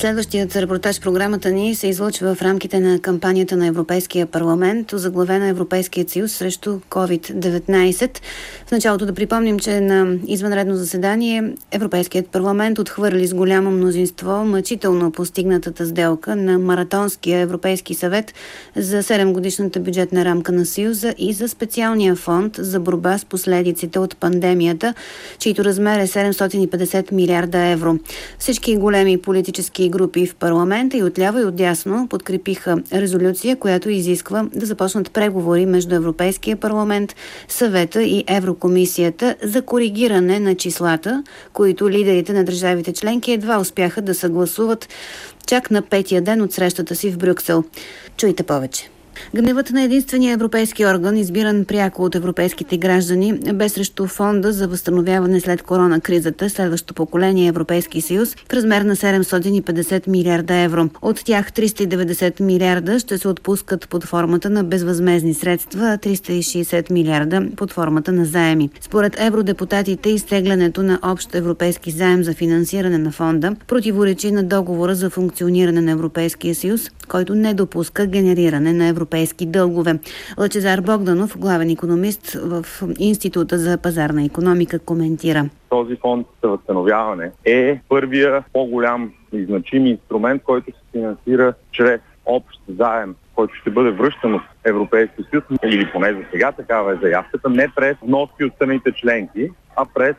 Следващият репортаж в програмата ни се излъчва в рамките на кампанията на Европейския парламент, заглавена Европейският съюз срещу COVID-19. В началото да припомним, че на извънредно заседание Европейският парламент отхвърли с голямо мнозинство мъчително постигнатата сделка на Маратонския Европейски съвет за 7 годишната бюджетна рамка на Съюза и за специалния фонд за борба с последиците от пандемията, чийто размер е 750 милиарда евро. Всички големи политически групи в парламента и отляво и отдясно подкрепиха резолюция, която изисква да започнат преговори между Европейския парламент, съвета и Еврокомисията за коригиране на числата, които лидерите на държавите членки едва успяха да съгласуват чак на петия ден от срещата си в Брюксел. Чуйте повече. Гневът на единствения европейски орган, избиран пряко от европейските граждани, бе срещу фонда за възстановяване след корона кризата, следващото поколение Европейски съюз, в размер на 750 милиарда евро. От тях 390 милиарда ще се отпускат под формата на безвъзмезни средства, а 360 милиарда под формата на заеми. Според евродепутатите, изтеглянето на общ европейски заем за финансиране на фонда противоречи на договора за функциониране на Европейския съюз, който не допуска генериране на европейски европейски дългове. Лъчезар Богданов, главен економист в Института за пазарна економика, коментира. Този фонд за възстановяване е първия по-голям и значим инструмент, който се финансира чрез общ заем който ще бъде връщан от Европейския съюз, или поне за сега такава е заявката, не през вноски от страните членки, а през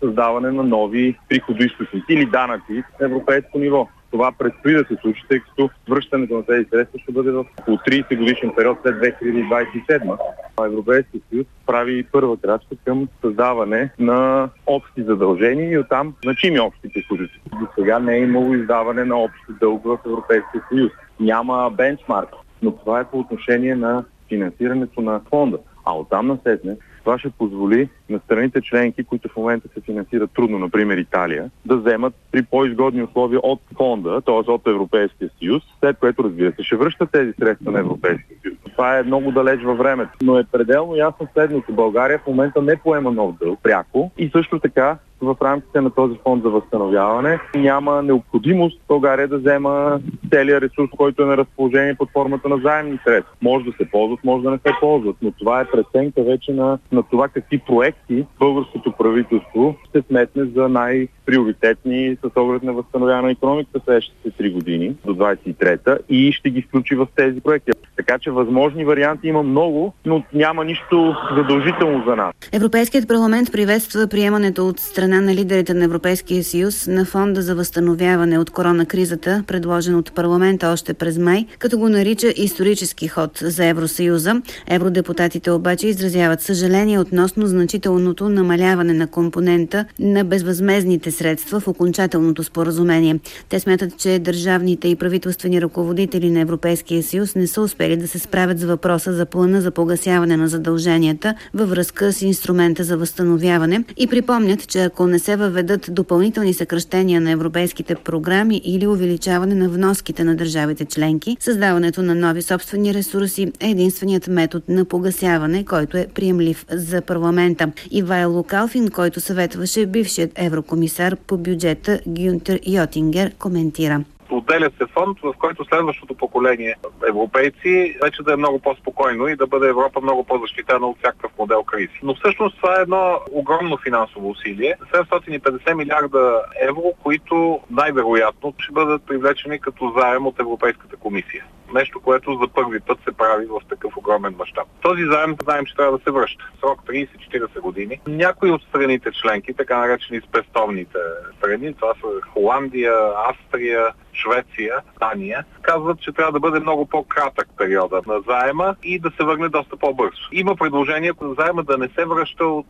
създаване на нови приходоисточници или данъци на европейско ниво. Това предстои да се случи, тъй като връщането на тези средства ще бъде в около 30 годишен период след 2027. Европейския съюз прави първа крачка към създаване на общи задължения и оттам значими общи приходи. До сега не е имало издаване на общи дългове в Европейския съюз. Няма бенчмарк, но това е по отношение на финансирането на фонда. А оттам насетне това ще позволи на страните членки, които в момента се финансират трудно, например Италия, да вземат при по-изгодни условия от фонда, т.е. от Европейския съюз, след което разбира се ще връщат тези средства на Европейския съюз. Това е много далеч във времето, но е пределно ясно следното. България в момента не поема нов дълг пряко и също така в рамките на този фонд за възстановяване няма необходимост България да взема целият ресурс, който е на разположение под формата на заемни средства. Може да се ползват, може да не се ползват, но това е преценка вече на, на това какви проекти българското правителство ще сметне за най-приоритетни с оглед на възстановяване на економиката следващите 3 години до 23-та и ще ги включи в тези проекти. Така че възможни варианти има много, но няма нищо задължително за нас. Европейският парламент приветства приемането от страна на лидерите на Европейския съюз на фонда за възстановяване от корона кризата, предложен от парламента още през май, като го нарича исторически ход за Евросъюза. Евродепутатите обаче изразяват съжаление относно значителното намаляване на компонента на безвъзмезните средства в окончателното споразумение. Те смятат, че държавните и правителствени ръководители на Европейския съюз не са успели да се справят с въпроса за плана за погасяване на задълженията във връзка с инструмента за възстановяване и припомнят, че ако не се въведат допълнителни съкръщения на европейските програми или увеличаване на вноските на държавите членки, създаването на нови собствени ресурси е единственият метод на погасяване, който е приемлив за парламента. Ивайло Калфин, който съветваше бившият еврокомисар по бюджета Гюнтер Йотингер, коментира. Отделя се фонд, в който следващото поколение европейци вече да е много по-спокойно и да бъде Европа много по-защитена от всякакъв модел кризи. Но всъщност това е едно огромно финансово усилие. 750 милиарда евро, които най-вероятно ще бъдат привлечени като заем от Европейската комисия. Нещо, което за първи път се прави в такъв огромен мащаб. Този заем знаем, че трябва да се връща. Срок 30-40 години. Някои от страните членки, така наречени спестовните страни, това са Холандия, Австрия, Швеция, Дания, казват, че трябва да бъде много по-кратък периода на заема и да се върне доста по-бързо. Има предложение заема да не се връща от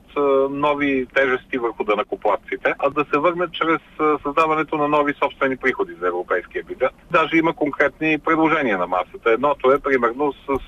нови тежести върху данакоплатците, а да се върне чрез създаването на нови собствени приходи за европейския бюджет. Даже има конкретни предложения на масата. Едното е примерно с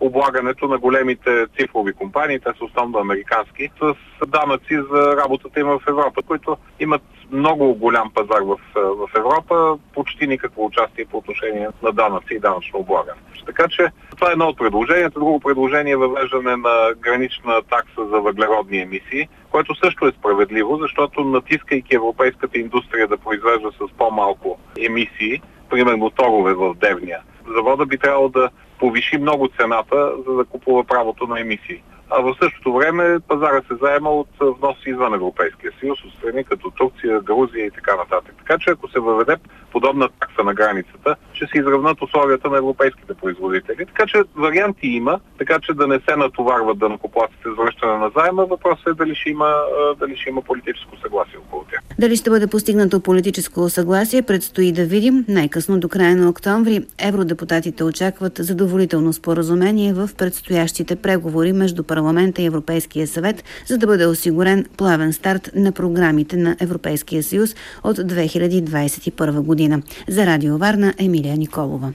облагането на големите цифрови компании, те са основно американски, с данъци за работата им в Европа, които имат много голям пазар в, в Европа, почти никакво участие по отношение на данъци и данъчно облагане. Така че това е едно от предложенията. Друго предложение е въвеждане на гранична такса за въглеродни емисии, което също е справедливо, защото натискайки европейската индустрия да произвежда с по-малко емисии, примерно торове в Девния, завода би трябвало да повиши много цената, за да купува правото на емисии а в същото време пазара се заема от внос извън Европейския съюз, от страни като Турция, Грузия и така нататък. Така че ако се въведе подобна такса на границата, ще се изравнат условията на европейските производители. Така че варианти има, така че да не се натоварват да накоплатите за връщане на заема. Въпросът е дали ще, има, дали ще има политическо съгласие около тях. Дали ще бъде постигнато политическо съгласие, предстои да видим. Най-късно до края на октомври евродепутатите очакват задоволително споразумение в предстоящите преговори между парламента и Европейския съвет, за да бъде осигурен плавен старт на програмите на Европейския съюз от 2021 година. За Радио Варна Емилия Николова.